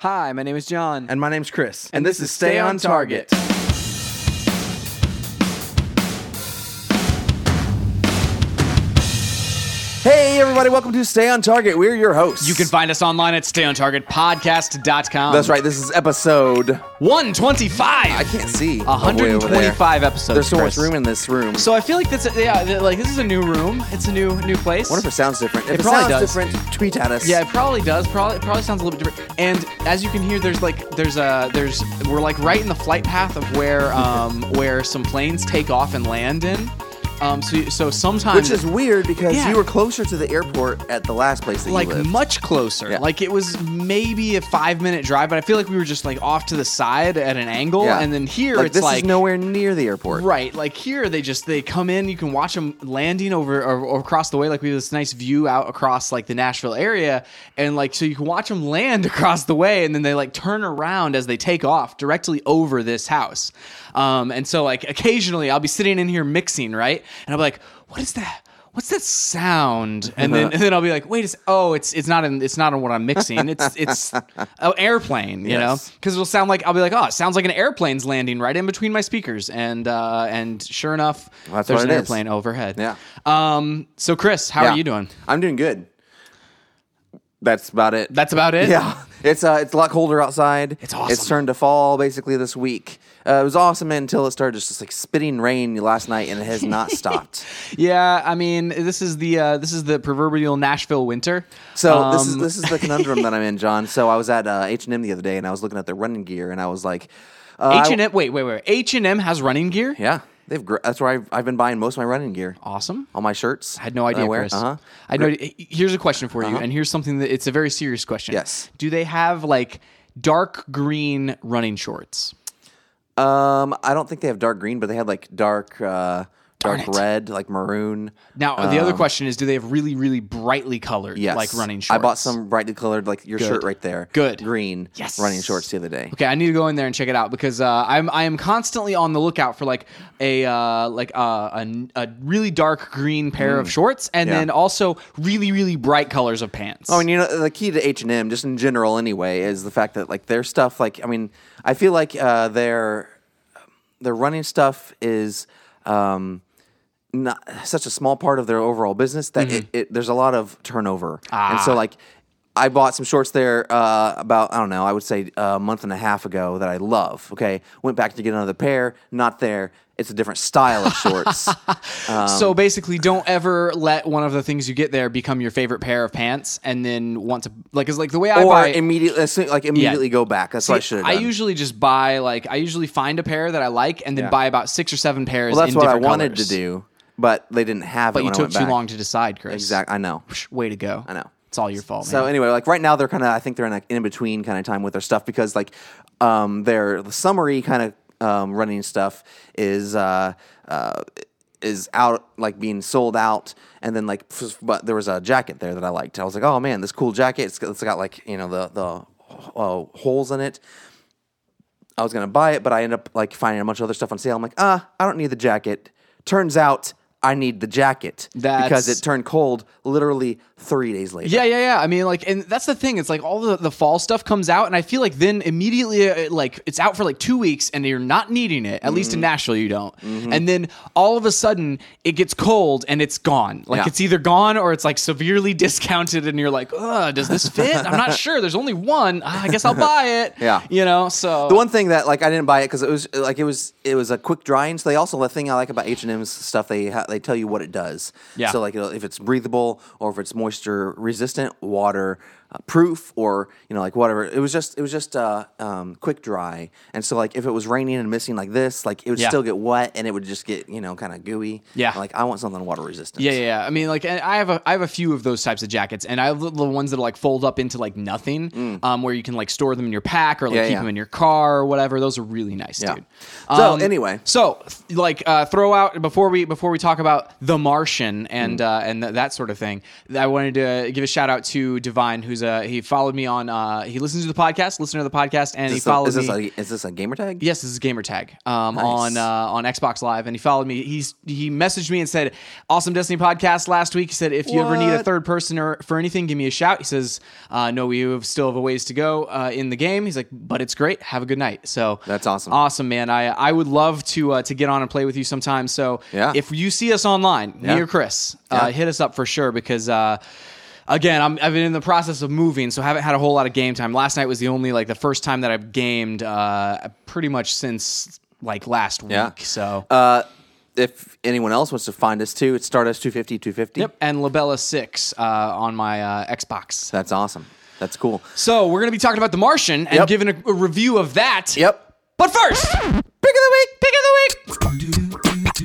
Hi, my name is John. And my name's Chris. And this is Stay on Target. Hey, everybody, welcome to Stay on Target. We're your hosts. You can find us online at stayontargetpodcast.com. That's right. This is episode. 125. I can't see. Oh, way over there. 125 episodes. There's so Chris. much room in this room. So I feel like that's yeah, th- like this is a new room. It's a new new place. I wonder if it sounds different. If It it, probably sounds does. different, tweet at us. Yeah, it probably does. Probably it probably sounds a little bit different. And as you can hear, there's like there's a there's we're like right in the flight path of where um where some planes take off and land in. Um so so sometimes Which is weird because Yeah. you were closer to the airport at the last place that like you lived. much closer. Yeah. Like it was maybe a five minute drive, but I feel like we were just like off to the side at an angle, Yeah. and then here like it's like nowhere near the airport. Right, like here they just they come in. You can watch them landing over or, or across the way. Like we have this nice view out across like the Nashville area, and like so you can watch them land across the way, and then they like turn around as they take off directly over this house. Um, and so like occasionally I'll be sitting in here mixing, right, and I'll be like, "What is that?" What's that sound? And then, and then I'll be like, wait, a s- oh, it's it's not in it's not on what I'm mixing. It's it's an airplane, you know, because it'll sound like I'll be like, oh, it sounds like an airplane's landing right in between my speakers, and uh, and sure enough, That's there's an it is. airplane overhead. Yeah. Um. So Chris, how Yeah. are you doing? I'm doing good. That's about it. That's about it. Yeah, it's uh, it's a lot colder outside. It's awesome. It's turned to fall basically this week. Uh, it was awesome until it started just just like spitting rain last night, and it has not stopped. Yeah. I mean, this is the uh, this is the proverbial Nashville winter. So this is Um, this is the conundrum that I'm in, John. So I was at uh, H and M the other day, and I was looking at their running gear, and I was like, uh, H and M. Wait, wait, wait. H and M has running gear. Yeah, they've. Gr- that's where I've, I've been buying most of my running gear. Awesome. All my shirts. I had no idea, Chris. Uh huh. I know. Here's a question for you, and here's something that it's a very serious question. Yes. Do they have like dark green running shorts? Um, I don't think they have dark green, but they had like dark, uh, dark red, like maroon. Now, the other question is, do they have really, really brightly colored, Um, Yes, like running shorts? I bought some brightly colored, like your shirt right there. Good. green. Yes. running shorts the other day. Okay, I need to go in there and check it out because uh, I'm I am constantly on the lookout for like a uh, like uh, a, a really dark green pair of shorts and Mm. Yeah. then also really really bright colors of pants. Oh, and you know the key to H and M, just in general, anyway, is the fact that like their stuff. Like, I mean, I feel like uh, their their running stuff is um, not such a small part of their overall business that it, it, there's a lot of turnover, and so Ah. like. I bought some shorts there uh, about I don't know I would say a month and a half ago that I love. Okay, went back to get another pair, not there. It's a different style of shorts. so basically, don't ever let one of the things you get there become your favorite pair of pants, and then want to like is like the way I or buy. immediately like immediately go back. That's what I should I usually just buy like I usually find a pair that I like and then Yeah. buy about six or seven pairs. well, that's in what I wanted colors. to do, but they didn't have But it. you when I took too back. long to decide, Chris. Exactly, I know. Way to go. I know. It's all your fault, So man. anyway, like right now they're kind of I think they're in an in between kind of time with their stuff because like um their summery kind of um, running stuff is uh, uh, is out like being sold out and then like but there was a jacket there that I liked. I was like, "Oh man, this cool jacket. It's, it's got like, you know, the the uh, holes in it." I was gonna buy it, but I ended up like finding a bunch of other stuff on sale. I'm like, ah, I don't need the jacket. Turns out I need the jacket because it turned cold literally three days later. Yeah, yeah, yeah. I mean, like, and that's the thing. It's like all the, the fall stuff comes out, and I feel like then immediately, uh, like, it's out for like two weeks, and you're not needing it. At least in Mm-hmm. Nashville, you don't. And then all of a sudden, it gets cold, and it's gone. Like, Yeah. it's either gone or it's like severely discounted, and you're like, Ugh, does this fit? I'm not sure. There's only one. Ah, I guess I'll buy it. Yeah. You know. So The one thing that like I didn't buy it because it was like it was it was a quick drying. So they also the thing I like about H and M's stuff they ha- they tell you what it does. Yeah. So like if it's breathable or if it's moisture resistant, water uh, proof, or you know like whatever. It was just it was just uh, um, quick dry. And so like if it was raining and missing like this, like it would Yeah. still get wet and it would just get you know kind of gooey. Yeah. Like I want something water resistant. Yeah, yeah, yeah. I mean, like, I have a, I have a few of those types of jackets, and I have the, ones that are like fold up into like nothing, um, where you can like store them in your pack or like Mm. Yeah, keep them in your car or whatever. Those are really nice, dude. So, Um, anyway. so like, uh, throw out before we before we talk about The Martian and Mm. uh, and th- that sort of thing. I wanted to give a shout out to Divine, who's who's uh he followed me on uh he listens to the podcast, listener to the podcast, and he this, a, followed is, this me. a, is this a gamer tag? Yes, this is gamer tag um, Nice. on uh, on Xbox Live, and he followed me. He's he messaged me and said, "Awesome Destiny podcast last week." He said, "If you ever need a third person or for anything, give me a shout." He says, uh, "No, we have still have a ways to go uh, in the game." He's like, "But it's great. Have a good night." So That's awesome. awesome, man. I I would love to uh, to get on and play with you sometime. So Yeah. if you see us online, me or Chris, uh, hit us up for sure because. Uh, Again, I'm, I've been in the process of moving, so haven't had a whole lot of game time. Last night was the only like the first time that I've gamed uh, pretty much since like last week. Yeah. week. So Uh, if anyone else wants to find us too, it's Stardust 250 250. Yep, and Labella Six uh, on my uh, Xbox. That's awesome. That's cool. So we're gonna be talking about The Martian and Yep. giving a, a review of that. Yep. But first, pick of the week. Pick of the week.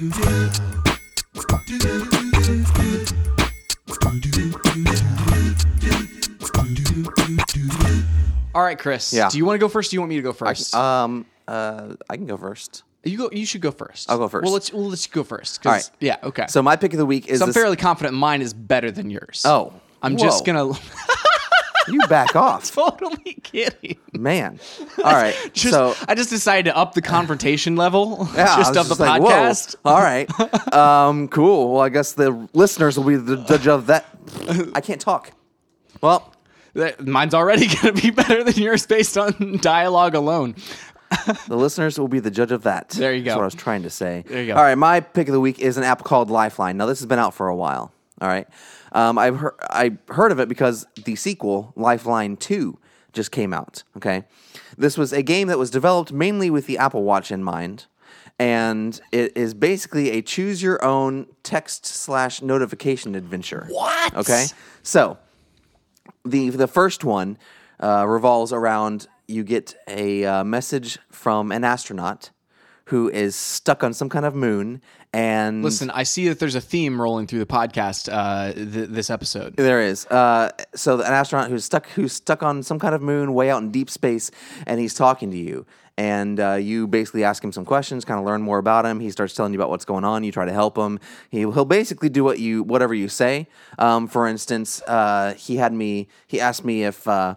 All right, Chris. Yeah. Do you want to go first? Or do you want me to go first? Um, uh, I can go first. you go. You should go first. I'll go first. Well, let's well, let's go first. All right. Yeah. Okay. So my pick of the week is So I'm this- fairly confident mine is better than yours. Oh, I'm just gonna you back off, totally kidding. man. All right. Just, so I just decided to up the confrontation level yeah, just of the like, whoa. podcast. All right. Um, cool. Well, I guess the listeners will be the judge of that. I can't talk. Well, Mine's already going to be better than yours based on dialogue alone. The listeners will be the judge of that. There you go. That's what I was trying to say. There you go. All right, my pick of the week is an app called Lifeline. Now, this has been out for a while. All right, um, I've heard I heard of it because the sequel, Lifeline Two, just came out. Okay, this was a game that was developed mainly with the Apple Watch in mind, and it is basically a choose your own text slash notification adventure. What? Okay, so the the first one uh, revolves around you get a uh, message from an astronaut who is stuck on some kind of moon and Listen, I see that there's a theme rolling through the podcast uh, th- this episode. there is uh, so an astronaut who's stuck who's stuck on some kind of moon way out in deep space and he's talking to you and uh, you basically ask him some questions kind of learn more about him. He starts telling you about what's going on. You try to help him. He, he'll basically do what you whatever you say. Um, for instance uh, he had me he asked me if uh,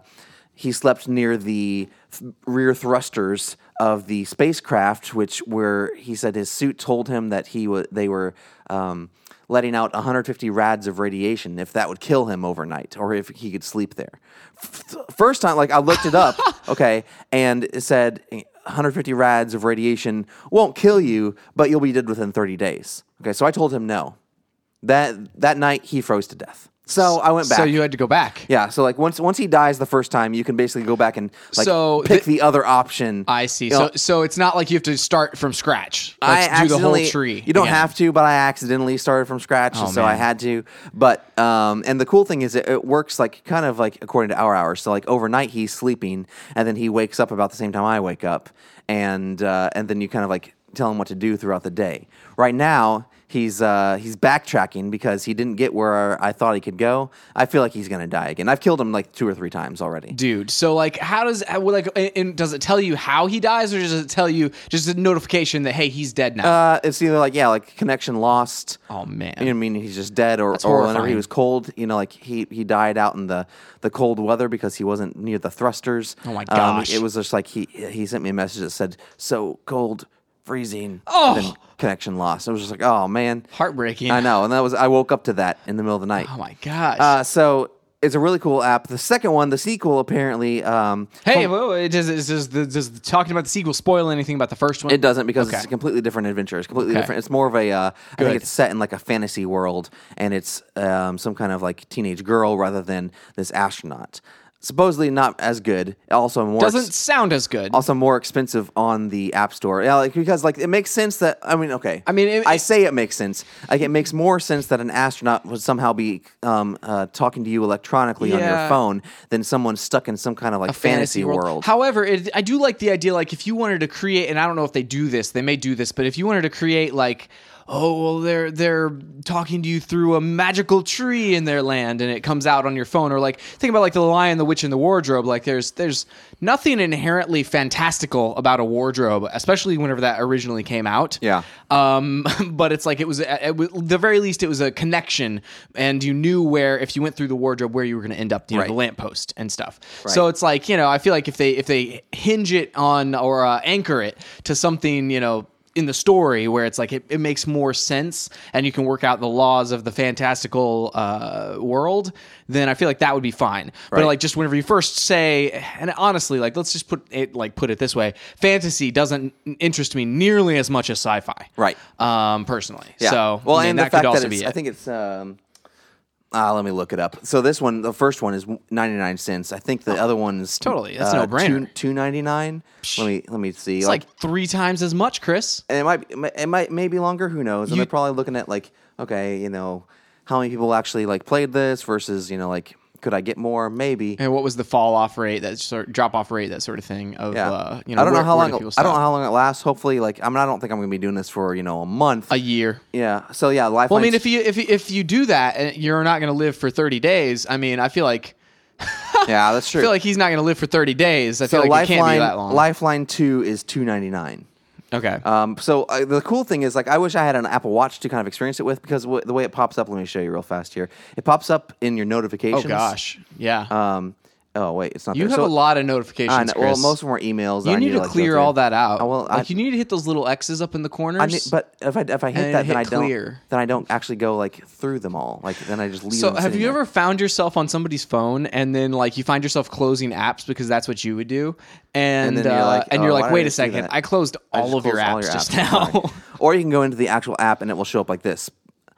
he slept near the th- rear thrusters of the spacecraft, which were he said his suit told him that he was they were um, letting out 150 rads of radiation if that would kill him overnight or if he could sleep there. F- First time, like I looked it up, okay, and it said 150 rads of radiation won't kill you, but you'll be dead within 30 days. Okay, so I told him no. That that night he froze to death. So I went back. So you had to go back. Yeah, so like once once he dies the first time, you can basically go back and like So pick the- the, other option. I see. You So know, so it's not like you have to start from scratch. I do the whole accidentally- tree. You don't again. have to, but I accidentally started from scratch, Oh, so I had to. But um, and the cool thing is it, it works like kind of like according to our hours. So like overnight he's sleeping, and then he wakes up about the same time I wake up, and uh, and then you kind of like tell him what to do throughout the day. Right now. He's uh, he's backtracking because he didn't get where I thought he could go. I feel like he's gonna die again. I've killed him like two or three times already. Dude, so like, how does how- like, and does it tell you how he dies, or does it tell you just a notification that hey, he's dead now? Uh, it's either like yeah, like connection lost. oh man, You know what I mean? He's just dead, or, That's or whenever he was cold, you know, like he he died out in the, the cold weather because he wasn't near the thrusters. Oh my Um, gosh. it was just like he he sent me a message that said so cold, freezing, Oh. then connection lost. It was just like oh man, heartbreaking. I know, and that was I woke up to that in the middle of the night. Oh my gosh. Uh, so it's a really cool app. The second one, the sequel, apparently, um, hey, whoa, it does, does, does, the- does the talking about the sequel spoil anything about the first one? It doesn't because Okay. it's a completely different adventure. It's completely Okay. different. It's more of a. Uh, I think it's set in like a fantasy world, and it's um, some kind of like teenage girl rather than this astronaut. Supposedly not as good. Also more. Doesn't sound as good. also more expensive on the app store. Yeah, like because like it makes sense that I mean, okay. I mean, it- I say it makes sense. Like it makes more sense that an astronaut would somehow be um, uh, talking to you electronically on your phone than someone stuck in some kind of like fantasy, world. However, it, I do like the idea. Like, if you wanted to create, and I don't know if they do this, they may do this, but if you wanted to create like oh well they're they're talking to you through a magical tree in their land and it comes out on your phone. Or like think about like the lion the witch and the wardrobe. Like there's there's nothing inherently fantastical about a wardrobe especially whenever that originally came out. Yeah. um but it's like it was at the very least it was a connection and you knew where if you went through the wardrobe where you were going to end up you know Right. the lamppost and stuff. So it's like you know i feel like if they if they hinge it on or uh, anchor it to something you know in the story where it's like it, it makes more sense and you can work out the laws of the fantastical uh, world then i feel like that would be fine but like just whenever you first say and honestly like let's just put it like put it this way fantasy doesn't interest me nearly as much as sci-fi Right. um personally Yeah. so well, I mean, and that the fact could also that be it I think it's. Um, uh, let me look it up. So this one, the first one is ninety nine cents. I think the other one's Oh, totally. That's uh, no-brainer. Two ninety nine. Let me let me see. it's like three times as much chris and it might be- it might maybe longer. Who knows? And You- they're probably looking at like, okay, you know, how many people actually like played this versus you know like could I get more? Maybe. and what was the fall off rate that sort drop off rate that sort of thing of Yeah. uh, you know I don't know how long. it- I don't know how long it lasts. Hopefully, like I mean, I don't think I'm going to be doing this for you know a month. a year yeah. So yeah, life. Well, I mean, if you if you, if you do that, and you're not going to live for 30 days. I mean, I feel like yeah, that's true. I feel like he's not going to live for 30 days. I so feel like it can't lifeline be that long. lifeline two is two ninety nine. Okay. Um, so uh, the cool thing is, like, I wish I had an Apple Watch to kind of experience it with because w- the way it pops up. Let me show you real fast here. It pops up in your notifications. oh gosh, yeah. Um. Oh wait, it's not. you there. have So- a lot of notifications, I know, well, most of them are emails. you I need to go clear all that out. Oh, well, like you need to hit those little X's up in the corners. I need, but if I if I hit And that, then hit I don't. clear. Then I don't actually go like through them all. Like then I just leave. so have you there. ever found yourself on somebody's phone and then like you find yourself closing apps because that's what you would do and then you're uh, like, and you're oh, like wait a second? I closed all just of your apps your just now or you can go into the actual app and it will show up like this.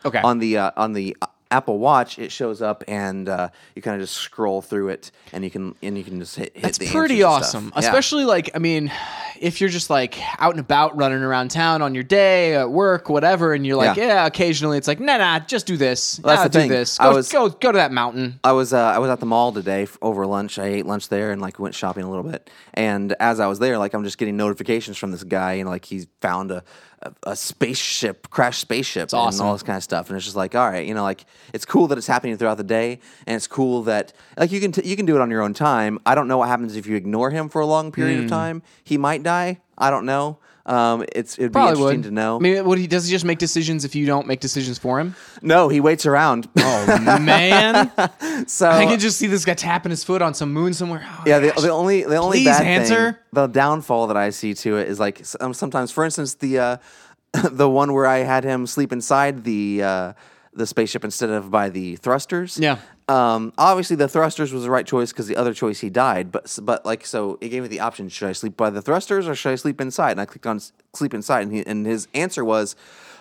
Okay. On the uh, on the Apple Watch, it shows up and uh, you kind of just scroll through it, and you can and you can just hit. hit That's pretty awesome. Yeah. Especially like I mean, if you're just like out and about running around town on your day at work, whatever, and you're like, Yeah. yeah, occasionally it's like, nah, nah, just do this. Well, that's yeah, the do thing. this. I Go, was- go go to that mountain. I was uh, I was at the mall today over lunch. I ate lunch there and like went shopping a little bit. And as I was there, like I'm just getting notifications from this guy, and like he's found a a, a spaceship, crash spaceship, and awesome. all this kind of stuff. And it's just like, all right, you know, like it's cool that it's happening throughout the day, and it's cool that like you can t- you can do it on your own time. I don't know what happens if you ignore him for a long period Hmm. of time. He might die. I don't know. Um, it's it'd be Probably interesting would to know. I mean, what he does he just make decisions if you don't make decisions for him? no, he waits around. Oh man, so I can just see this guy tapping his foot on some moon somewhere. Oh, Yeah, the, the only the only Please bad answer. thing, the downfall that I see to it is like um, sometimes, for instance, the uh, the one where I had him sleep inside the uh, the spaceship instead of by the thrusters. Yeah. Um, obviously, the thrusters was the right choice because the other choice he died. But but like so, it gave me the option: should I sleep by the thrusters or should I sleep inside? And I clicked on sleep inside, and he, and his answer was.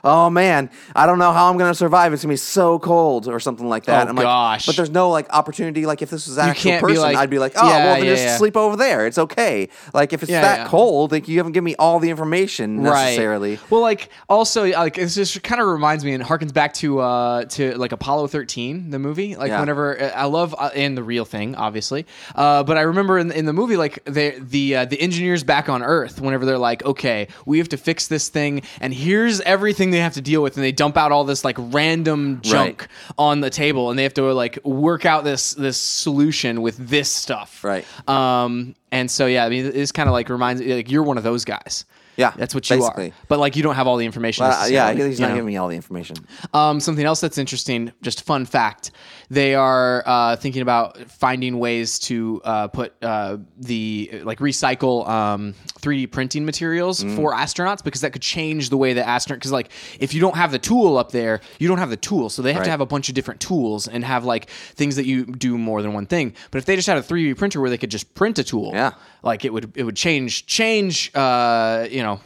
Oh man, I don't know how I'm gonna survive. It's gonna be so cold, or something like that. Oh, I'm like, gosh. but there's no like opportunity. Like if this was an actual person, like- I'd be like, oh Yeah, well, then yeah, just yeah. sleep over there. It's okay. Like if it's that cold, like you haven't given me all the information necessarily. Right. Well, like also like this just kind of reminds me and harkens back to uh to like Apollo 13, the movie. Like whenever I love uh, and the real thing, obviously. Uh, but I remember in, in the movie like the the uh, the engineers back on Earth, whenever they're like, okay, we have to fix this thing, and here's everything they have to deal with, and they dump out all this like random junk Right. on the table, and they have to like work out this this solution with this stuff. Right. Um. And so yeah, I mean, it's kind of like reminds like you're one of those guys. Yeah, That's what you basically. are. But like you don't have all the information. Uh, yeah, he's not know? giving me all the information. Um, something else that's interesting, just fun fact, they are uh, thinking about finding ways to uh, put uh, the like recycle um, 3D printing materials Mm. for astronauts because that could change the way that astronaut. Because like if you don't have the tool up there, you don't have the tool, so they have to have a bunch of different tools and have like things that you do more than one thing. But if they just had a 3D printer where they could just print a tool, Yeah. like it would it would change change uh, you know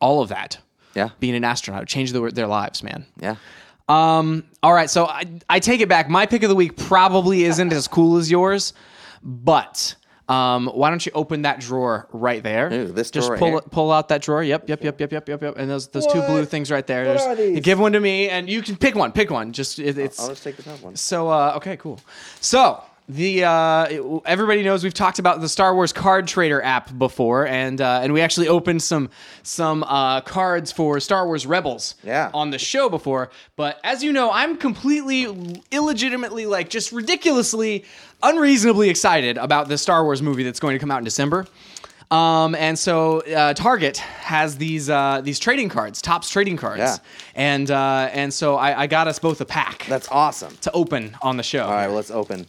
all of that. Yeah. being an astronaut, change their, their lives, man. Yeah. Um, all right, so I, I take it back. My pick of the week probably isn't as cool as yours, but um, why don't you open that drawer right there? Ooh, this Just drawer right pull here? pull out that drawer. Yep, yep, yep, yep, yep, yep, yep. And those those two blue things right there. What There's- are these? Give one to me, and you can pick one. Pick one. Just it, it's I'll just take the top one. so uh, okay, cool. So the uh, everybody knows we've talked about the Star Wars card trader app before, and uh, and we actually opened some some uh, cards for Star Wars Rebels Yeah. on the show before. But as you know, I'm completely illegitimately, like, just ridiculously, unreasonably excited about the Star Wars movie that's going to come out in December. Um, and so uh, Target has these uh, these trading cards, Topps trading cards, Yeah. and uh, and so I, I got us both a pack That's awesome. to open on the show. All right, well, let's open.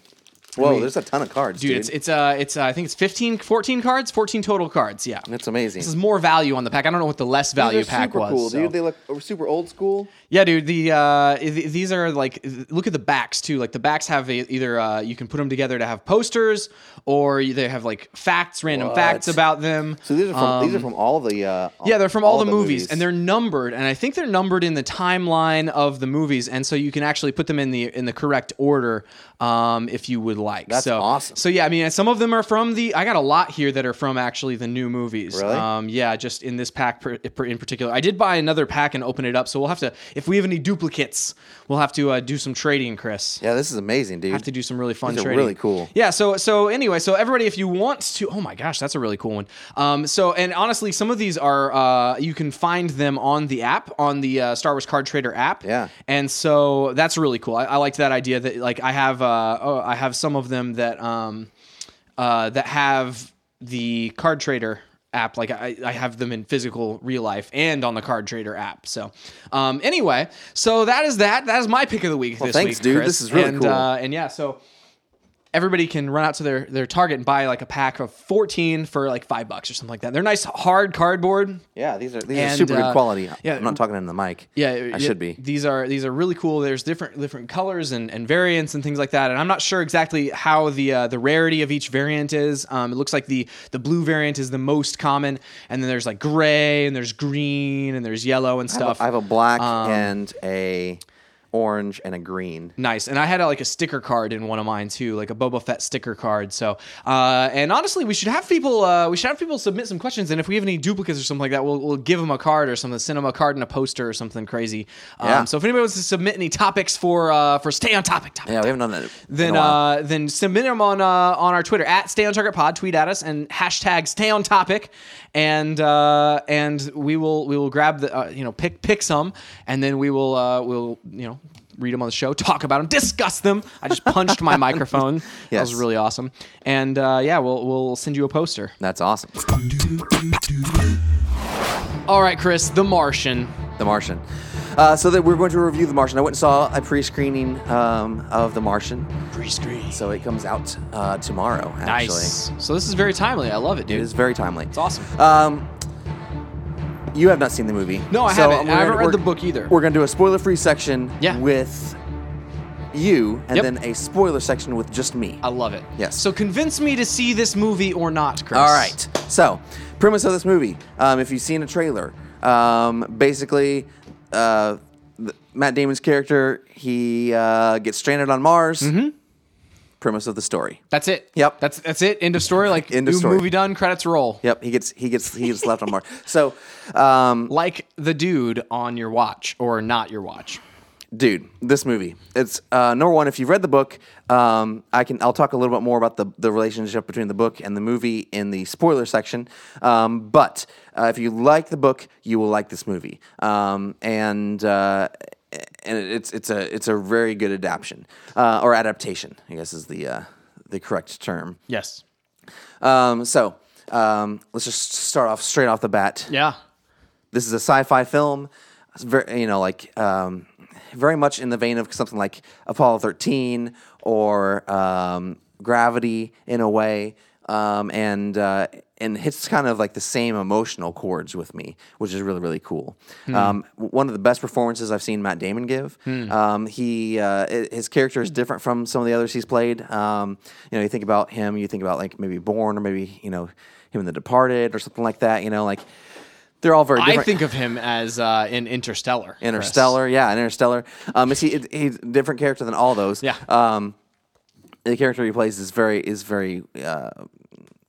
Whoa, there's a ton of cards, dude. Dude, it's it's uh it's uh, I think it's 15 14 cards, 14 total cards. Yeah. That's amazing. This is more value on the pack. I don't know what the less value These are pack super was. cool, so- dude. They look super old school. Yeah, dude. The uh, th- these are like look at the backs too. Like the backs have a, either uh, you can put them together to have posters, or they have like facts, random What? facts about them. So these are from these are from all the uh, Um, Yeah, they're from all, the, movies, and they're numbered, and I think they're numbered in the timeline of the movies, and so you can actually put them in the in the correct order um, if you would like. That's so, awesome. So yeah, I mean, some of them are from the. I got a lot here that are from actually the new movies. Really? Um, yeah, just in this pack per, per- in particular. I did buy another pack and open it up, so we'll have to. If we have any duplicates, we'll have to uh, do some trading, Chris yeah, this is amazing, dude. have to do some really fun These trading. really cool. Yeah. So so anyway, so everybody, if you want to, oh my gosh, that's a really cool one. Um. So and honestly, some of these are uh, you can find them on the app on the uh, Star Wars Card Trader app. Yeah. And so that's really cool. I, I liked that idea that like I have uh oh, I have some of them that um uh that have the Card Trader app like I, I have them in physical real life and on the card trader app so um anyway so that is that that is my pick of the week this thanks, week dude. Chris. This is really and, cool. uh, and yeah so everybody can run out to their their target and buy like a pack of 14 for like five bucks or something like that they're nice hard cardboard Yeah, these are these And, are super uh, good quality. yeah. I'm not talking into the mic. yeah, I yeah, should be. These are these are really cool. There's different different colors and, and variants and things like that. And I'm not sure exactly how the uh, the rarity of each variant is. Um, it looks like the the blue variant is the most common, and then there's like gray and there's green and there's yellow and I have a- stuff. I have a black Um, and a orange and a green. Nice, and I had a, like a sticker card in one of mine too, like a Boba Fett sticker card. So, uh, and honestly, we should have people, uh, we should have people submit some questions, and if we have any duplicates or something like that, we'll, we'll give them a card or something, send them a card and a poster or something crazy. Um, Yeah. So, if anybody wants to submit any topics for uh, for stay on topic, topic Yeah, we haven't done that. then uh, then submit them on uh, on our Twitter at Stay on Target Pod. Tweet at us and hashtag Stay on Topic, and uh, and we will we will grab the uh, you know pick pick some, and then we will uh, we'll you know read them on the show, talk about them, discuss them. I just punched my microphone. That was really awesome, and uh, yeah, we'll we'll send you a poster. That's awesome. All right, Chris, The Martian. The Martian. Uh, so that we're going to review The Martian. I went and saw a pre-screening um, of The Martian. Pre-screen. So it comes out uh, tomorrow. Actually, Nice. So this is very timely. I love it, dude. It is very timely. It's awesome. Um, you have not seen the movie. No, I so haven't. I haven't read the book either. We're going to do a spoiler-free section Yeah. with you, and Yep. then a spoiler section with just me. I love it. Yes. So convince me to see this movie or not, Chris. All right. So, premise of this movie. Um, if you've seen a trailer, um, basically, uh, th- Matt Damon's character he uh, gets stranded on Mars. Mm-hmm. Premise of the story. That's it. Yep. That's that's it. End of story. Like End of new story. movie done. Credits roll. Yep. He gets he gets he gets left on Mars. So, um, Like the dude on your watch or not your watch. dude, this movie. It's uh, number one. If you've read the book, um, I can. I'll talk a little bit more about the the relationship between the book and the movie in the spoiler section. Um, but uh, if you like the book, you will like this movie. Um, and uh, and it's it's a it's a very good adaptation uh, or adaptation. I guess is the uh, the correct term. Yes. Um, so um, let's just start off straight off the bat Yeah. this is a sci-fi film. It's very, you know, like um, very much in the vein of something like Apollo 13 or um, Gravity in a way, um, and uh, and hits kind of like the same emotional chords with me, which is really really cool. Um, one of the best performances I've seen Matt Damon give. Um, he uh, his character is different from some of the others he's played. Um, you know, you think about him, you think about like maybe Bourne or maybe you know him in The Departed or something like that. You know, like. They're all very different. I think of him as uh, in Interstellar. Chris. Interstellar, yeah, an Interstellar. Um, is he? He's a different character than all those. Yeah. Um, the character he plays is very is very uh,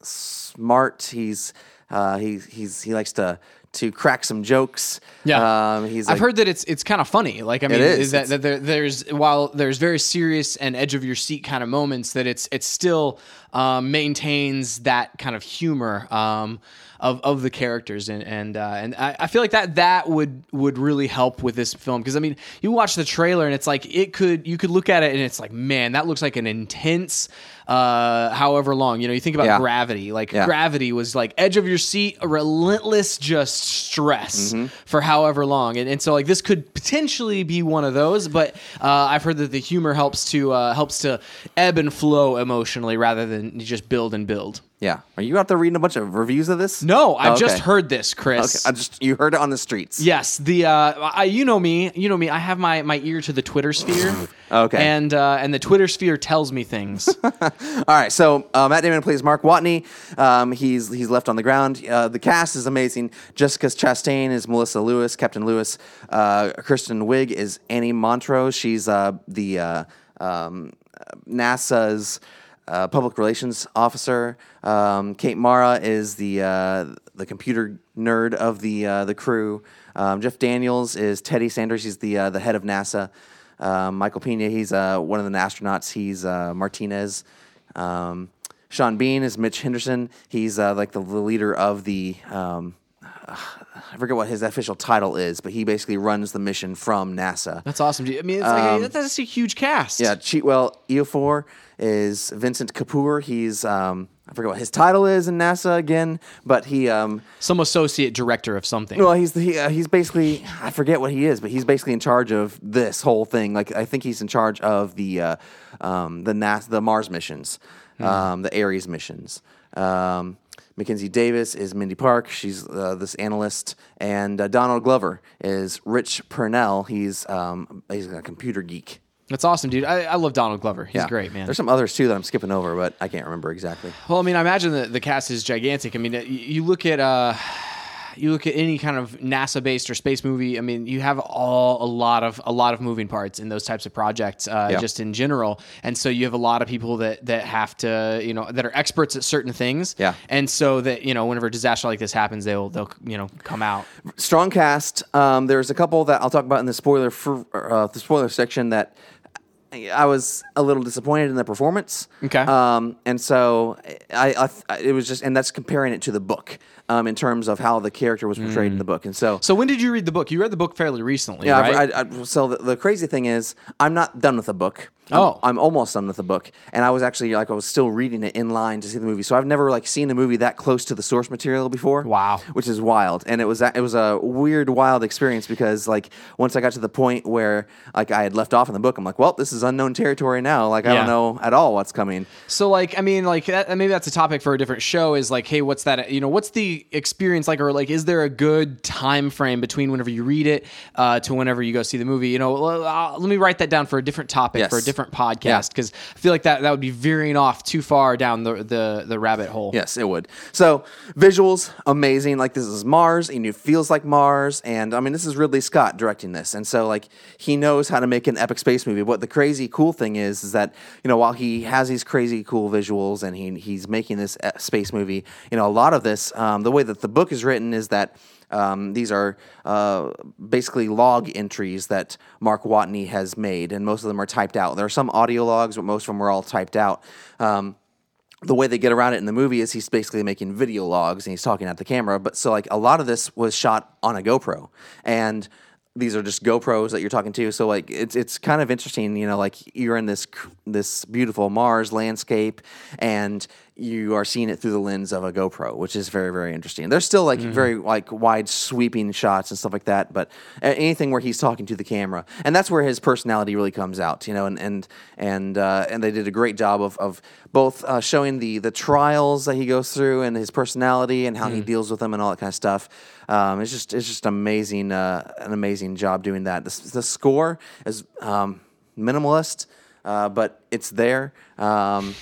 smart. He's uh, he he's he likes to to crack some jokes. Yeah, um, he's. I've like- heard that it's it's kind of funny. Like I mean, is. is that, that there, there's while there's very serious and edge of your seat kind of moments that it's it still um, maintains that kind of humor um, of of the characters and and uh, and I, I feel like that that would would really help with this film because I mean you watch the trailer and it's like it could you could look at it and it's like man that looks like an intense uh however long you know you think about Yeah. gravity like Yeah. gravity was like edge of your seat a relentless just stress Mm-hmm. for however long and, and so like this could potentially be one of those but uh, i've heard that the humor helps to uh, helps to ebb and flow emotionally rather than just build and build yeah. Are you out there reading a bunch of reviews of this? no i've Oh, just okay. heard this Okay, chris I just you heard it on the streets. Yes, the uh, I, you know me, you know me. I have my, my ear to the Twitter sphere. Okay. and uh, and the Twitter sphere tells me things. All right, so uh, Matt Damon plays Mark Watney. Um, he's he's left on the ground. Uh, the cast is amazing. Jessica Chastain is Melissa Lewis. Captain Lewis. Uh, Kristen Wiig is Annie Montrose. She's uh, the uh, um, NASA's uh, public relations officer. Um, Kate Mara is the uh, the computer nerd of the uh, the crew. Um, Jeff Daniels is Teddy Sanders. He's the uh, the head of NASA. Um, Michael Pena, he's uh, one of the astronauts. He's uh, Martinez. Um, Sean Bean is Mitch Henderson. He's uh, like the, leader of the. Um, I forget what his official title is, but he basically runs the mission from NASA. That's awesome. I mean, it's like that's a huge cast. Um, Yeah, Chiwetel Ejiofor is Vincent Kapoor. He's um, I forget what his title is in NASA again, but he um, some associate director of something. well, he's he, uh, he's basically I forget what he is, but he's basically in charge of this whole thing. Like I think he's in charge of the uh, um, the NASA, the Mars missions, um, the Ares missions. Um, Mackenzie Davis is Mindy Park. She's uh, this analyst, and uh, Donald Glover is Rich Purnell. He's um, he's a computer geek. That's awesome, dude. I, I love Donald Glover. He's Yeah. great, man. There's some others too that I'm skipping over, but I can't remember exactly. Well, I mean, I imagine that the cast is gigantic. I mean, you- you look at uh, you look at any kind of NASA-based or space movie. I mean, you have all a lot of a lot of moving parts in those types of projects, uh, Yeah. just in general. And so you have a lot of people that that have to, you know, that are experts at certain things. Yeah. And so that you know, whenever a disaster like this happens, they'll they'll you know come out. strong cast. Um, there's a couple that I'll talk about in the spoiler for, uh, the spoiler section that I was a little disappointed in the performance. Okay. Um, and so I, I, it was just, and that's comparing it to the book um, in terms of how the character was portrayed in the book. And so, So when did you read the book? You read the book fairly recently, yeah, right? I, I, so the, the crazy thing is, I'm not done with the book. I'm- Oh. I'm, almost done with the book, and I was actually like I was still reading it in line to see the movie. So I've never like seen a movie that close to the source material before. Wow. which is wild, and it was it was a weird, wild experience because like once I got to the point where like I had left off in the book, I'm like, well, this is unknown territory now. Like I Yeah. don't know at all what's coming. So like I mean like that, maybe that's a topic for a different show is like hey what's that you know what's the experience like or like is there a good time frame between whenever you read it uh, to whenever you go see the movie you know uh, let me write that down for a different topic Yes. for a different podcast Yeah. because I feel like that that would be veering off too far down the the, the rabbit hole Yes, it would. So visuals, amazing. Like this is Mars, and it feels like Mars. And I mean, this is Ridley Scott directing this, and so like he knows how to make an epic space movie. What the crazy cool thing is, is that you know while he has these crazy cool visuals and he he's making this uh, space movie, you know a lot of this, um, the way that the book is written is that. Um, these are uh, basically log entries that Mark Watney has made, and most of them are typed out. There are some audio logs, but most of them are all typed out. Um, the way they get around it in the movie is he's basically making video logs and he's talking at the camera. But so like a lot of this was shot on a GoPro, and these are just GoPros that you're talking to. So like it's it's kind of interesting, you know, like you're in this this beautiful Mars landscape, and you are seeing it through the lens of a GoPro, which is very very interesting. There's still like very like wide sweeping shots and stuff like that, but anything where he's talking to the camera, and that's where his personality really comes out, you know. And and and uh, and they did a great job of of both uh, showing the the trials that he goes through and his personality and how he deals with them and all that kind of stuff. Um, it's just it's just amazing, uh, an amazing job doing that. The, the score is um, minimalist. Uh, but it's there. Um,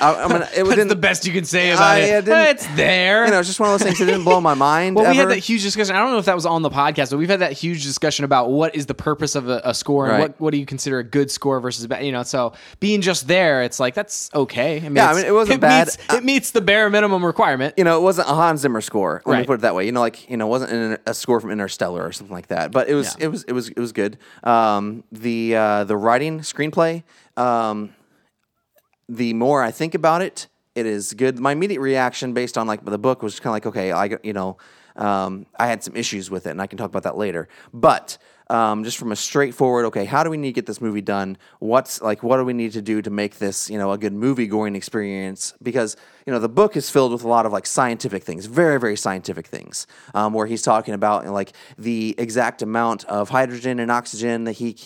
I, I mean, it That's didn't- the best you can say about I, it. uh, Eh, it's there. You know, it's just one of those things that didn't blow my mind. well, we had that huge discussion. I don't know if that was on the podcast, but we've had that huge discussion about what is the purpose of a, a score and Right. what, what do you consider a good score versus a bad. You know, so being just there, it's like that's okay. I mean, Yeah, I mean, it wasn't it bad. Meets, it meets the bare minimum requirement. you know, it wasn't a Hans Zimmer score. Let me put it that way. You know, like you know, it wasn't an, a score from Interstellar or something like that. But it was, Yeah. it was, it was, it was good. Um, the uh, the writing screenplay. Um, the more I think about it, it is good. My immediate reaction, based on like the book, was kind of like, okay, I you know, um, I had some issues with it, and I can talk about that later. But um, just from a straightforward, okay, how do we need to get this movie done? What's like, what do we need to do to make this, you know, a good movie going experience? Because you know, the book is filled with a lot of like scientific things, very, very scientific things, um, where he's talking about you know, like the exact amount of hydrogen and oxygen that he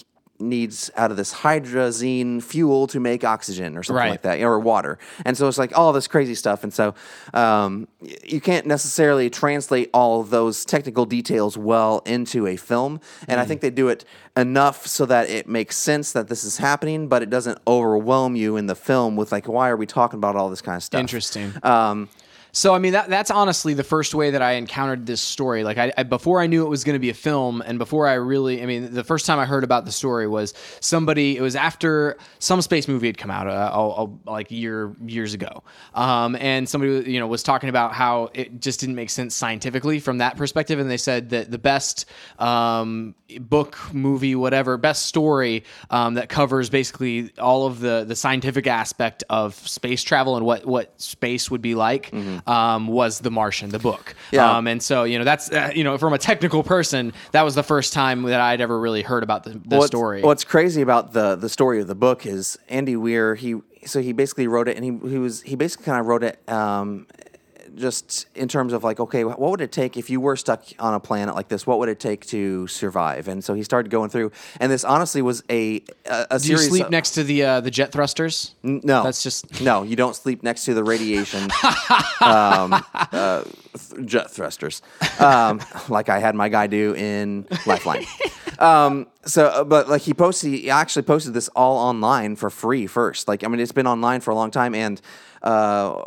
needs out of this hydrazine fuel to make oxygen or something Right. like that, or water. And so it's like all this crazy stuff. And so um, you can't necessarily translate all of those technical details well into a film. And Mm. I think they do it enough so that it makes sense that this is happening, but it doesn't overwhelm you in the film with like, why are we talking about all this kind of stuff? Interesting. Um, So I mean that that's honestly the first way that I encountered this story. Like I, I before I knew it was going to be a film, and before I really, I mean, the first time I heard about the story was somebody. It was after some space movie had come out, uh, like year years ago, um, and somebody you know was talking about how it just didn't make sense scientifically from that perspective, and they said that the best um, book, movie, whatever, best story um, that covers basically all of the the scientific aspect of space travel and what what space would be like um, was The Martian, the book. Yeah. Um, and so you know that's uh, you know from a technical person, that was the first time that I'd ever really heard about the, the what's, story. What's crazy about the the story of the book is Andy Weir. He so he basically wrote it, and he he was he basically kind of wrote it. Um, just in terms of like, okay, what would it take if you were stuck on a planet like this? What would it take to survive? And so he started going through, and this honestly was a a, a Do you series. sleep of- next to the uh, the jet thrusters? no, That's just no. You don't sleep next to the radiation um, uh, th- jet thrusters, um, like I had my guy do in Lifeline. Um, so, uh, but like he posted, he actually posted this all online for free first. Like, I mean, it's been online for a long time, and uh,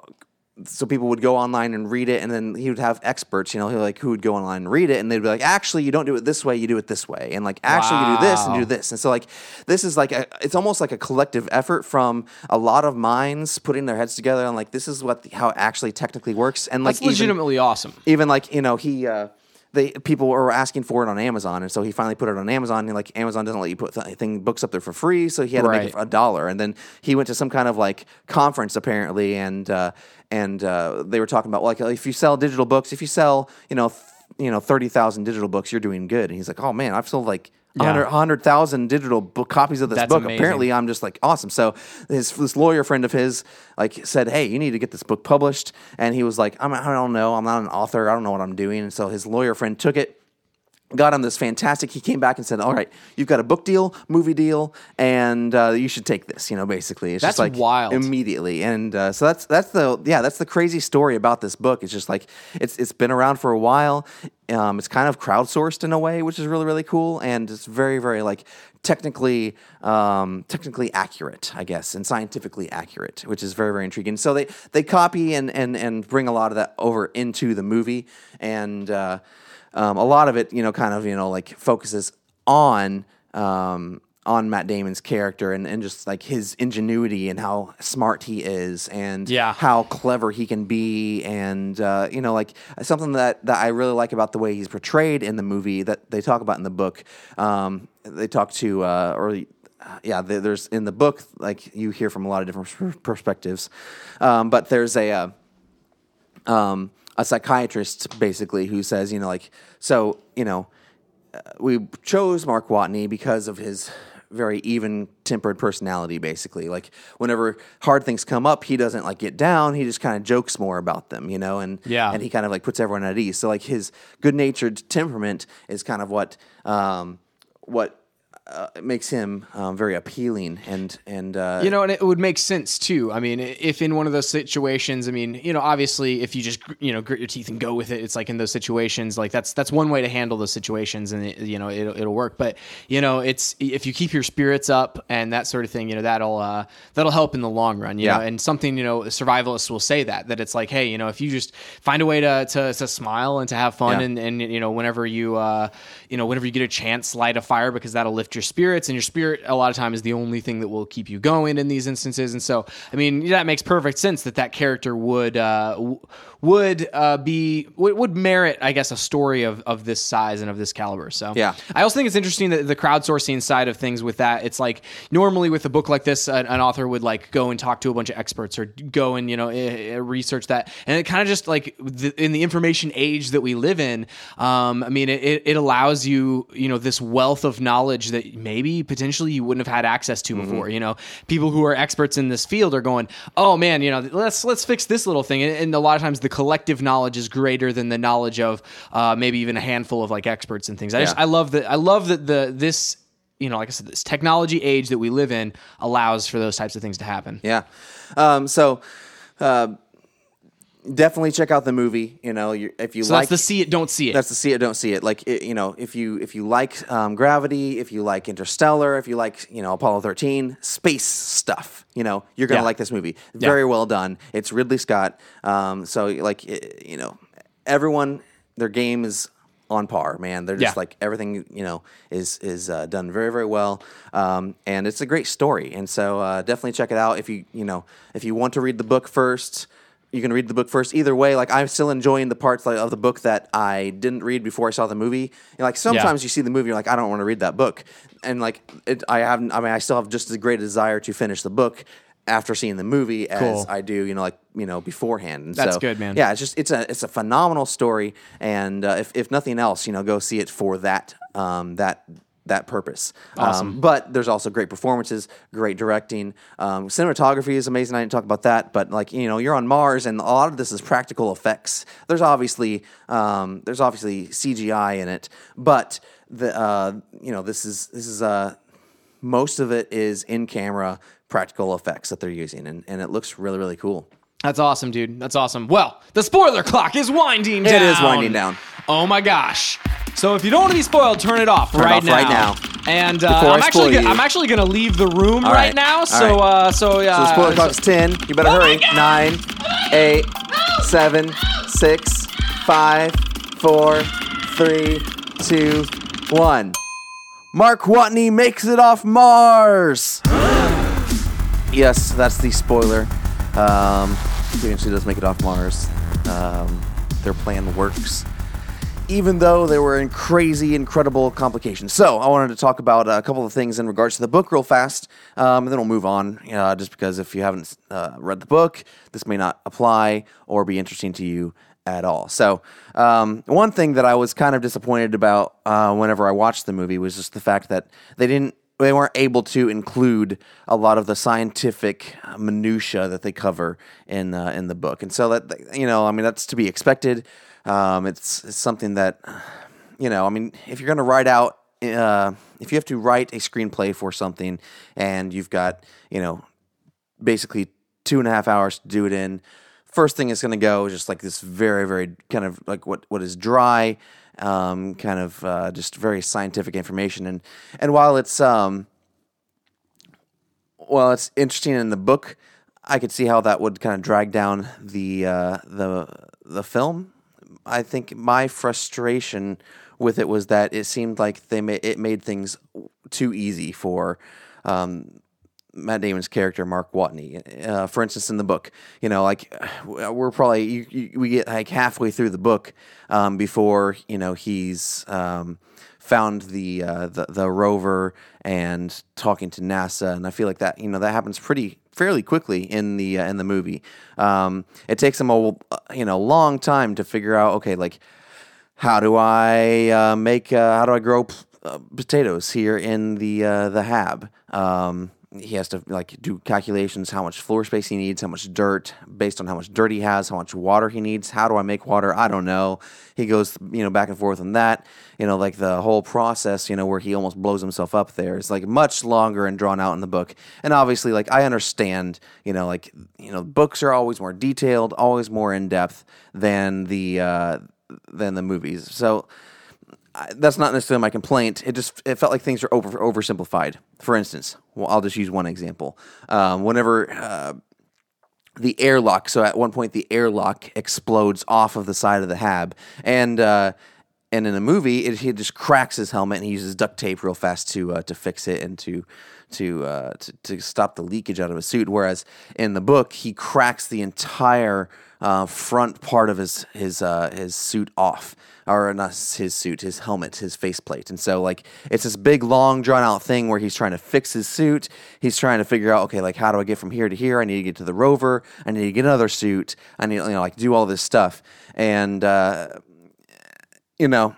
so people would go online and read it, and then he would have experts, you know, who like who would go online and read it, and they'd be like, actually, you don't do it this way, you do it this way, and like actually, you do this and do this, and so like this is like a, it's almost like a collective effort from a lot of minds putting their heads together and like this is what the, how it actually technically works, and like that's even- legitimately awesome. even like you know he uh they people were asking for it on Amazon, and so he finally put it on Amazon. And like Amazon doesn't let you put th- thing books up there for free, so he had to make Right. it for a dollar. And then he went to some kind of like conference apparently, and uh, and uh, they were talking about like if you sell digital books, if you sell you know th- you know thirty thousand digital books, you're doing good. And he's like, oh man, I've sold like. Yeah. 100,000 digital book copies of this That's book. amazing. Apparently, I'm just like awesome. So his this lawyer friend of his like said, "Hey, you need to get this book published." And he was like, I'm, "I don't know. I'm not an author. I don't know what I'm doing." And so his lawyer friend took it, got on this fantastic. He came back and said, "All right, you've got a book deal, movie deal, and uh, you should take this." You know, basically, it's That's just like wild. immediately. And uh, so that's that's the yeah that's the crazy story about this book. It's just like it's it's been around for a while. Um, it's kind of crowdsourced in a way, which is really really cool, and it's very very like technically um, technically accurate, I guess, and scientifically accurate, which is very very intriguing. So they they copy and and and bring a lot of that over into the movie, and uh, um, a lot of it, you know, kind of you know like focuses on. Um, on Matt Damon's character and, and just like his ingenuity and how smart he is and Yeah. how clever he can be and uh, you know like something that, that I really like about the way he's portrayed in the movie that they talk about in the book um, they talk to uh, or yeah there's in the book like you hear from a lot of different perspectives um, but there's a uh, um, a psychiatrist basically who says you know like so you know uh, we chose Mark Watney because of his very even tempered personality basically. Like whenever hard things come up he doesn't like get down. He just kind of jokes more about them you know and Yeah. and he kind of like puts everyone at ease. So like his good natured temperament is kind of what um what uh, it makes him um, very appealing and and uh, You know, and it would make sense too. I mean, if in one of those situations, I mean, you know, obviously, if you just you know grit your teeth and go with it, it's like in those situations, like that's that's one way to handle those situations, and it, you know, it'll, it'll work. But you know, it's if you keep your spirits up and that sort of thing, you know, that'll uh, that'll help in the long run. You Yeah. know, and something you know, survivalists will say that that it's like, hey, you know, if you just find a way to to, to smile and to have fun, Yeah. and and you know, whenever you uh, you know, whenever you get a chance, light a fire because that'll lift your spirits, and your spirit a lot of time is the only thing that will keep you going in these instances. And so, I mean, that makes perfect sense that that character would uh, would uh, be would, would merit, I guess, a story of of this size and of this caliber. So, Yeah. I also think it's interesting that the crowdsourcing side of things with that, it's like normally with a book like this, an, an author would like go and talk to a bunch of experts or go and you know eh, eh, research that, and it kind of just like the, in the information age that we live in. Um, I mean, it it allows you you know this wealth of knowledge that maybe potentially you wouldn't have had access to before. You know, people who are experts in this field are going, oh man, you know, let's let's fix this little thing, and, and a lot of times the collective knowledge is greater than the knowledge of uh, maybe even a handful of like experts and things. I just I love that I love that the this you know like I said this technology age that we live in allows for those types of things to happen. Yeah. Um, so uh, definitely check out the movie. You know, you, if you So like that's the see it, don't see it. that's the see it, don't see it. Like it, you know, if you if you like um, Gravity, if you like Interstellar, if you like you know Apollo thirteen, space stuff, you know, you're gonna Yeah. like this movie. Very well done. It's Ridley Scott. Um, so like it, you know, everyone their game is on par, man. They're just Yeah. like everything you know is is uh, done very very well, um, and it's a great story. And so uh, definitely check it out if you you know if you want to read the book first. You can read the book first. Either way, like I'm still enjoying the parts like, of the book that I didn't read before I saw the movie. Know, like sometimes you see the movie, you're like, I don't want to read that book, and like it, I haven't. I mean, I still have just as great a desire to finish the book after seeing the movie as Cool. I do, you know, like you know beforehand. And That's so, good, man. Yeah, it's just it's a it's a phenomenal story, and uh, if if nothing else, you know, go see it for that um, that that purpose. Um, but there's also great performances, great directing, um, cinematography is amazing. I didn't talk about that, but like you know, you're on Mars, and a lot of this is practical effects. There's obviously um, there's obviously CGI in it, but the uh, you know this is this is uh, most of it is in camera practical effects that they're using, and, and it looks really really cool. That's awesome, dude. That's awesome. Well, the spoiler clock is winding down. It is winding down. Oh my gosh. So if you don't want to be spoiled, turn it off, it right, off now. right now. And uh, I I'm actually gonna. I'm actually going to leave the room All right, right. now. All So right. uh, so uh, So the spoiler clock's ten. You better Oh my hurry. God. Nine, eight, seven, six, five, four, three, two, one. Mark Watney makes it off Mars. yes, that's the spoiler. Um, he eventually does make it off Mars. Um, their plan works even though they were in crazy, incredible complications. So I wanted to talk about a couple of things in regards to the book real fast, um, and then we'll move on. Uh, just because if you haven't uh, read the book, this may not apply or be interesting to you at all. So um, one thing that I was kind of disappointed about uh, whenever I watched the movie was just the fact that they didn't. They weren't able to include a lot of the scientific minutia that they cover in uh, in the book, and so that you know, I mean, that's to be expected. Um, it's, it's something that, you know, I mean, if you're going to write out, uh, if you have to write a screenplay for something and you've got, you know, basically two and a half hours to do it in, first thing is going to go is just like this very, very kind of like what, what is dry, um, kind of uh, just very scientific information. And, and while it's, um, well, it's interesting in the book. I could see how that would kind of drag down the uh, the the film. I think my frustration with it was that it seemed like they ma- it made things too easy for um, Matt Damon's character Mark Watney. Uh, for instance, in the book, you know, like we're probably you, you, we get like halfway through the book um, before you know he's um, found the, uh, the the rover and talking to NASA, and I feel like that you know that happens pretty fairly quickly in the uh, in the movie. Um, it takes them a you know long time to figure out okay like how do I uh, make uh, how do I grow uh, potatoes here in the uh, the hab? Um, he has to like do calculations how much floor space he needs, how much dirt, based on how much dirt he has, how much water he needs. How do I make water? I don't know. He goes, you know, back and forth on that. You know, like the whole process, you know, where he almost blows himself up there is like much longer and drawn out in the book. And obviously, like I understand, you know, like you know, books are always more detailed, always more in depth than the uh, than the movies. So I, that's not necessarily my complaint. It just it felt like things were over oversimplified. For instance, well, I'll just use one example. Um, whenever uh, the airlock, so at one point the airlock explodes off of the side of the Hab, and uh, and in the movie it, he just cracks his helmet and he uses duct tape real fast to uh, to fix it and to to, uh, to to stop the leakage out of his suit. Whereas in the book he cracks the entire uh, front part of his his uh, his suit off, or not his suit, his helmet, his faceplate, and so like it's this big, long, drawn out thing where he's trying to fix his suit. He's trying to figure out, okay, like how do I get from here to here? I need to get to the rover. I need to get another suit. I need you know like do all this stuff, and uh, you know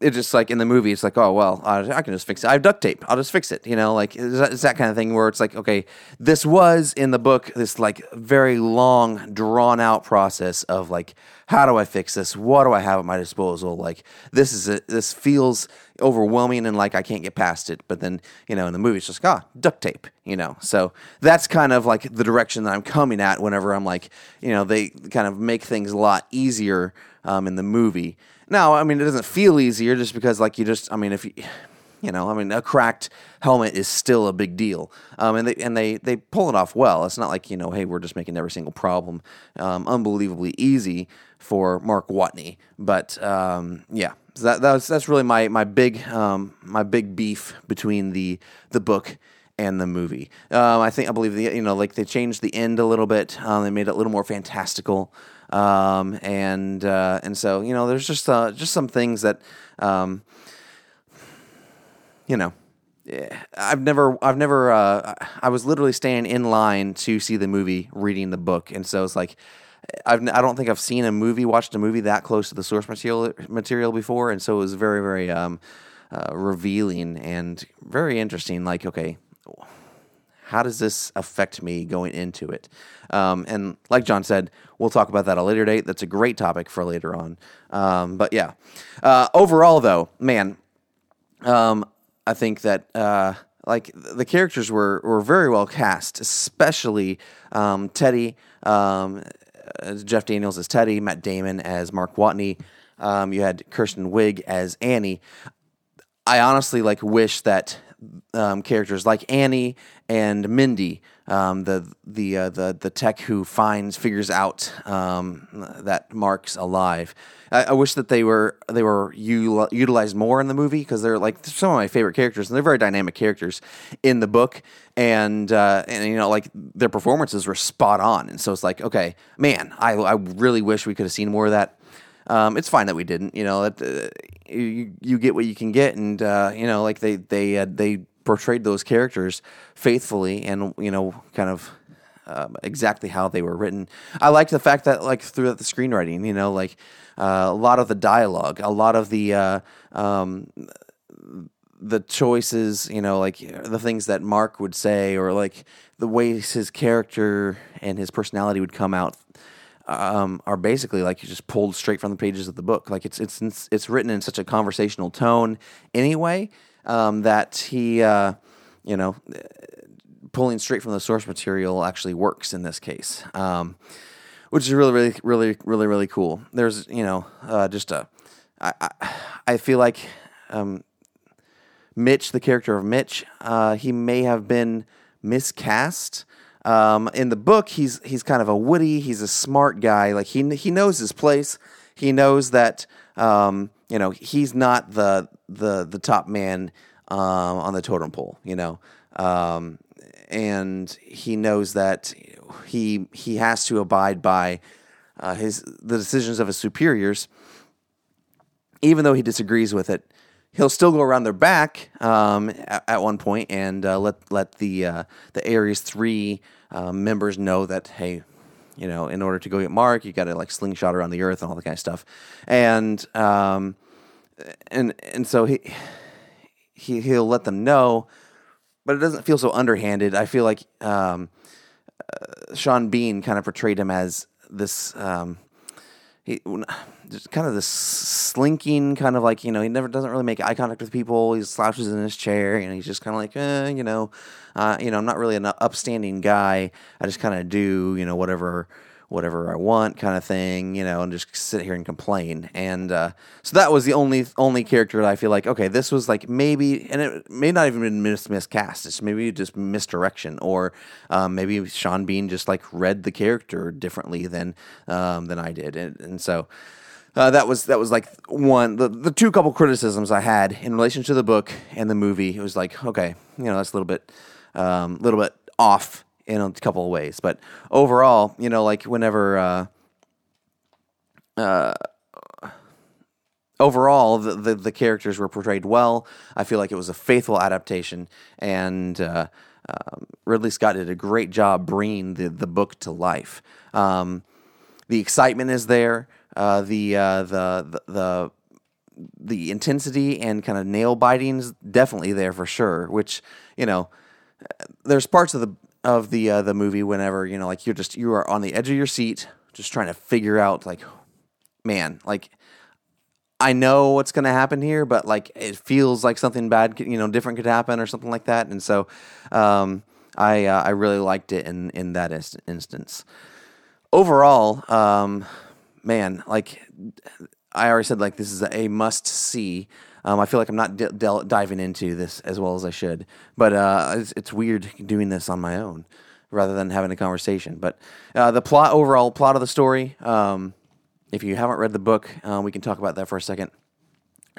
it's just like in the movie, it's like, oh well, I, I can just fix it. I have duct tape. I'll just fix it. You know, like it's that, it's that kind of thing where it's like, okay, this was in the book this like very long, drawn out process of like, how do I fix this? What do I have at my disposal? Like this is it. This feels overwhelming and like I can't get past it. But then you know, in the movie, it's just ah, duct tape. You know, so that's kind of like the direction that I'm coming at whenever I'm like, you know, they kind of make things a lot easier um, in the movie. Now, I mean, it doesn't feel easier just because, like, you just, I mean, if you, you know, I mean, a cracked helmet is still a big deal, um, and they and they they pull it off well. It's not like you know, hey, we're just making every single problem um, unbelievably easy for Mark Watney. But um, yeah, so that that's that's really my my big um, my big beef between the the book and the movie. Um, I think I believe the you know like they changed the end a little bit. Um, they made it a little more fantastical, um, and uh, and so you know there's just uh, just some things that um, you know. eh, I've never, I've never, uh, I was literally standing in line to see the movie, reading the book, and so it's like, I've, I don't think I've seen a movie, watched a movie that close to the source material material before, and so it was very, very um, uh, revealing and very interesting. Like, okay, how does this affect me going into it? Um, and like John said, we'll talk about that at a later date. That's a great topic for later on. Um, but yeah, uh, overall though, man, um, I think that uh, like the characters were were very well cast, especially um, Teddy, um, Jeff Daniels as Teddy, Matt Damon as Mark Watney. Um, you had Kristen Wiig as Annie. I honestly like wish that um, characters like Annie and Mindy, um, the the uh, the the tech who finds figures out um, that Mark's alive. I, I wish that they were they were util- utilized more in the movie because they're like some of my favorite characters and they're very dynamic characters in the book and uh, and you know like their performances were spot on and so it's like okay man I I really wish we could have seen more of that um, it's fine that we didn't. You know, that uh, you you get what you can get, and uh, you know, like they they uh, they portrayed those characters faithfully, and you know, kind of. Um, exactly how they were written. I liked the fact that, like, throughout the screenwriting, you know, like uh, a lot of the dialogue, a lot of the uh, um, the choices, you know, like the things that Mark would say, or like the ways his character and his personality would come out, um, are basically like you just pulled straight from the pages of the book. Like it's it's, it's written in such a conversational tone anyway um, that he, uh, you know, pulling straight from the source material actually works in this case. Um, which is really, really, really, really, really cool. There's, you know, uh, just a, I, I, I feel like um, Mitch, the character of Mitch, uh, he may have been miscast. Um, in the book, he's he's kind of a witty, he's a smart guy. Like he he knows his place. He knows that um, you know he's not the the the top man um, on the totem pole. You know, um, and he knows that he he has to abide by uh, his the decisions of his superiors, even though he disagrees with it. He'll still go around their back um, at, at one point and uh, let let the uh, the Ares three um, members know that hey, you know, in order to go get Mark, you got to like slingshot around the earth and all that kind of stuff, and um, and and so he he he'll let them know, but it doesn't feel so underhanded. I feel like um, uh, Sean Bean kind of portrayed him as this. Um, he just kind of this slinking kind of like you know he never doesn't really make eye contact with people. He slouches in his chair and he's just kind of like eh, you know uh, you know i'm not really an upstanding guy. I just kind of do you know whatever whatever I want kind of thing, you know, and just sit here and complain. And uh, so that was the only only character that I feel like okay, this was like maybe, and it may not even been mis- miscast. It's maybe just misdirection, or um, maybe Sean Bean just like read the character differently than um, than I did, and, and so. Uh, that was that was like one the, the two couple criticisms I had in relation to the book and the movie. It was like okay, you know that's a little bit a um, little bit off in a couple of ways. But overall, you know, like whenever uh, uh, overall the, the, the characters were portrayed well. I feel like it was a faithful adaptation, and uh, um, Ridley Scott did a great job bringing the the book to life. Um, the excitement is there. Uh, the, uh, the the the the intensity and kind of nail biting is definitely there for sure. Which you know, there's parts of the of the uh, the movie whenever you know like you're just you are on the edge of your seat just trying to figure out like man like I know what's going to happen here but like it feels like something bad you know different could happen or something like that. And so um, I uh, I really liked it in in that instance. Overall um, man like I already said like this is a must see um, I feel like I'm not d- diving into this as well as I should, but uh, it's, it's, weird doing this on my own rather than having a conversation. But uh, the plot, overall plot of the story, um, if you haven't read the book, uh, we can talk about that for a second.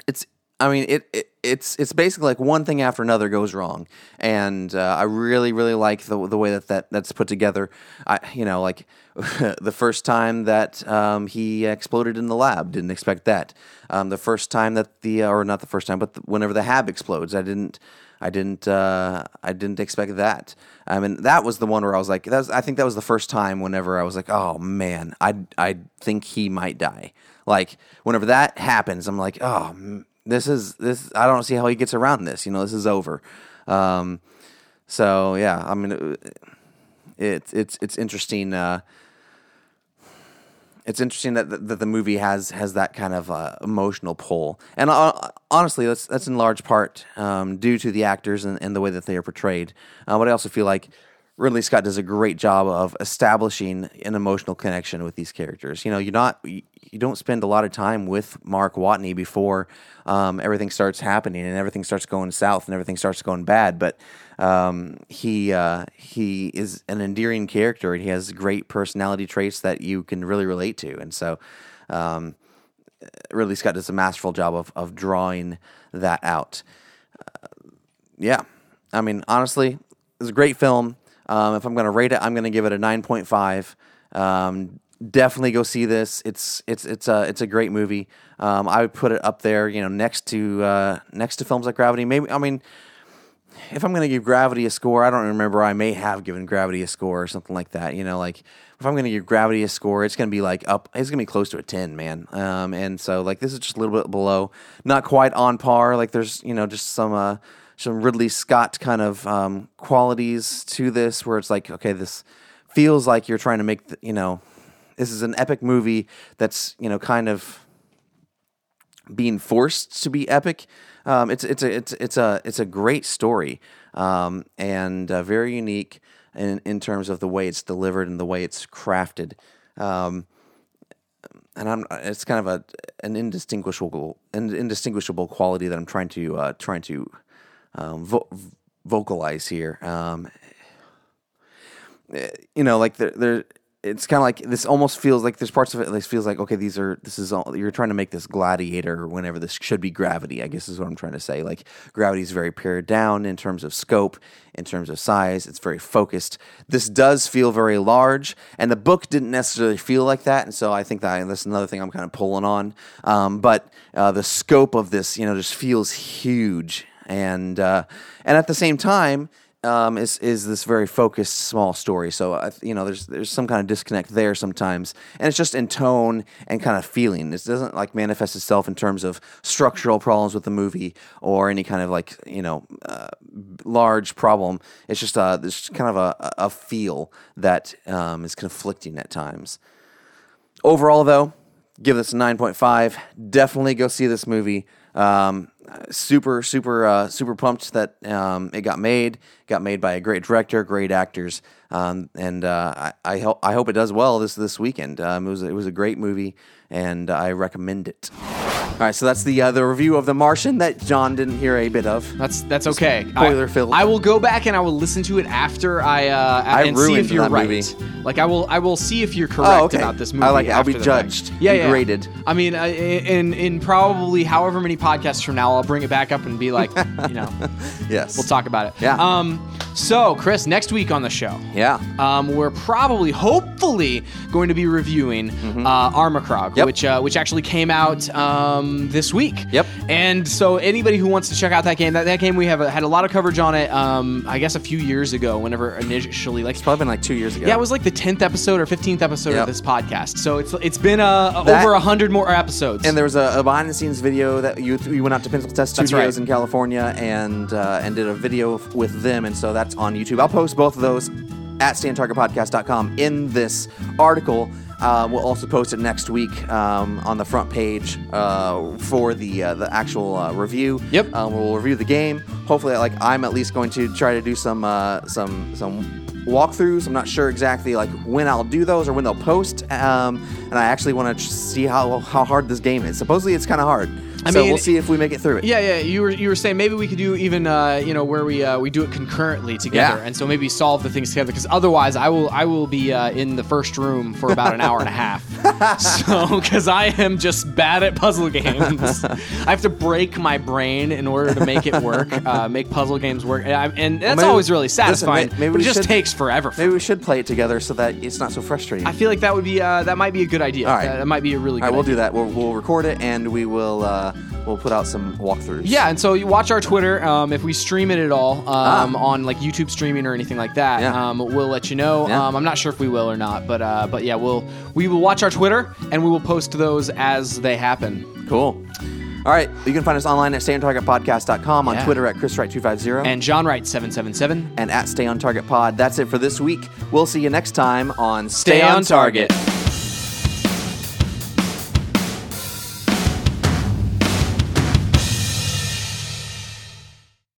It's, I mean, it, it it's it's basically like one thing after another goes wrong, and uh, I really really like the the way that, that that's put together. I you know like the first time that um, he exploded in the lab, didn't expect that. Um, the first time that the uh, or not the first time, but the, whenever the hab explodes, I didn't I didn't uh, I didn't expect that. I mean that was the one where I was like that was, I think that was the first time whenever I was like oh man I I think he might die. Like whenever that happens, I'm like oh this is this. I don't see how he gets around this. You know, this is over. Um, so yeah, I mean, it's it's it's interesting. Uh, it's interesting that the, that the movie has has that kind of uh, emotional pull, and uh, honestly, that's that's in large part um, due to the actors and, and, the way that they are portrayed. Uh, but I also feel like Ridley Scott does a great job of establishing an emotional connection with these characters. You know, you're not you don't spend a lot of time with Mark Watney before um, everything starts happening and everything starts going south and everything starts going bad. But um, he uh, he is an endearing character and he has great personality traits that you can really relate to. And so, um, Ridley Scott does a masterful job of of drawing that out. Uh, yeah, I mean, honestly, it's a great film. Um, if I'm going to rate it, I'm going to give it a 9.5. Um, definitely go see this. It's it's it's a it's a great movie. Um, I would put it up there, you know, next to uh, next to films like Gravity. Maybe I mean, if I'm going to give Gravity a score, I don't remember. I may have given Gravity a score or something like that. You know, like if I'm going to give Gravity a score, it's going to be like up. It's going to be close to a ten, man. Um, and so like this is just a little bit below, not quite on par. Like there's you know just some. Uh, some Ridley Scott kind of um, qualities to this, where it's like, okay, this feels like you're trying to make, the, you know, this is an epic movie that's you know kind of being forced to be epic. Um, it's it's a it's it's a it's a great story um, and uh, very unique in in terms of the way it's delivered and the way it's crafted. Um, and I'm it's kind of a an indistinguishable an indistinguishable quality that I'm trying to uh, trying to um, vo- vocalize here. Um, eh, you know, like there, there it's kind of like this almost feels like there's parts of it that feels like okay these are this is all you're trying to make this gladiator whenever this should be gravity i guess is what i'm trying to say. Like gravity is very pared down in terms of scope in terms of size it's very focused. This does feel very large and the book didn't necessarily feel like that and so i think that that's another thing i'm kind of pulling on. Um, but uh, the scope of this you know just feels huge and uh, and at the same time um, is is this very focused small story. So th- you know, there's there's some kind of disconnect there sometimes, and it's just in tone and kind of feeling. It doesn't like manifest itself in terms of structural problems with the movie or any kind of like you know uh, large problem. It's just uh, there's kind of a, a feel that um, is conflicting at times. Overall, though, give this a 9.5. Definitely go see this movie. Um, super, super, uh, super pumped that um, it got made. Got made by a great director, great actors, um, and uh, I, I, hope I hope it does well this this weekend. Um, it was it was a great movie, and I recommend it. All right, so that's the uh, the review of The Martian that John didn't hear a bit of. That's that's okay. spoiler I, filled. I will go back and I will listen to it after I uh, I and see if you're right. movie. Like I will I will see if you're correct Oh, okay. about this movie. I like it. I'll be fact. judged Yeah, yeah. graded. I mean, in in probably however many podcasts from now, I'll bring it back up and be like, you know, Yes, we'll talk about it. Yeah. Um. So, Chris, next week on the show. Yeah, Um, we're probably, hopefully, going to be reviewing uh, Armikrog, Mm-hmm. Yep. which uh, which actually came out um, this week. Yep. And so, anybody who wants to check out that game, that, that game we have had a lot of coverage on it. Um, I guess a few years ago, whenever initially, like, it's probably been like two years ago. yeah, it was like the tenth episode or fifteenth episode Yep. of this podcast. So it's it's been uh, That- over a hundred more episodes. And there was a, a behind the scenes video that you you went out to Test Studios right. in California and uh, and did a video with them, and so that's on YouTube. I'll post both of those at stayontargetpodcast.com in this article. Uh, we'll also post it next week um, on the front page uh, for the uh, the actual uh, review. Yep. Um, we'll review the game. Hopefully, like I'm at least going to try to do some uh, some some walkthroughs. I'm not sure exactly like when I'll do those or when they'll post. Um, and I actually want to see how how hard this game is. Supposedly, it's kind of hard. I so mean, we'll see if we make it through it. Yeah, yeah. You were you were saying maybe we could do even uh, you know where we uh, we do it concurrently together, Yeah. and so maybe solve the things together. Because otherwise, I will I will be uh, in the first room for about an hour and a half. so because I am just bad at puzzle games, I have to break my brain in order to make it work, uh, make puzzle games work, and, I, and that's maybe- always really listen, satisfying. may- maybe but it just should- takes forever. For Maybe me. we should play it together so that it's not so frustrating. I feel like that would be uh, that might be a good idea. All right. That, might be a really good. All right, we'll idea. do that. We'll, we'll record it and we will uh, we'll put out some walkthroughs. Yeah, and so you watch our Twitter. Um, if we stream it at all um, on like YouTube streaming or anything like that, Ah. Yeah. um, we'll let you know. Yeah. Um, I'm not sure if we will or not, but uh, but yeah, we'll we will watch our Twitter and we will post those as they happen. Cool. All right. You can find us online at stayontargetpodcast.com, on Yeah. Twitter at ChrisWright250, And John Wright seven seven seven. and at Stay on Target Pod. That's it for this week. We'll see you next time on Stay on target.